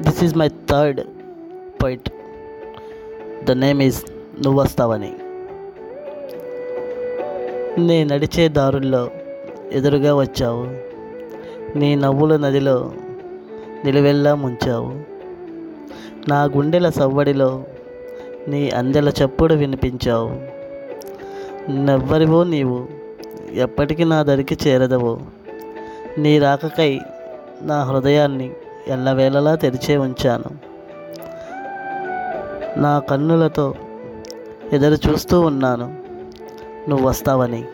This is my third point the name is నువ్వు వస్తావని నీ నడిచే దారుల్లో ఎదురుగా వచ్చావు. నీ నవ్వుల నదిలో నిలువెల్లా ముంచావు. నా గుండెల సవ్వడిలో నీ అందెల చప్పుడు వినిపించావు. నెవ్వరివో నీవు ఎప్పటికీ నా దరికి చేరదవో. నీ రాకకై నా హృదయాన్ని ఎల్లవేళలా తెరిచే ఉంచాను. నా కన్నులతో ఎదురు చూస్తూ ఉన్నాను. నువ్వు వస్తావని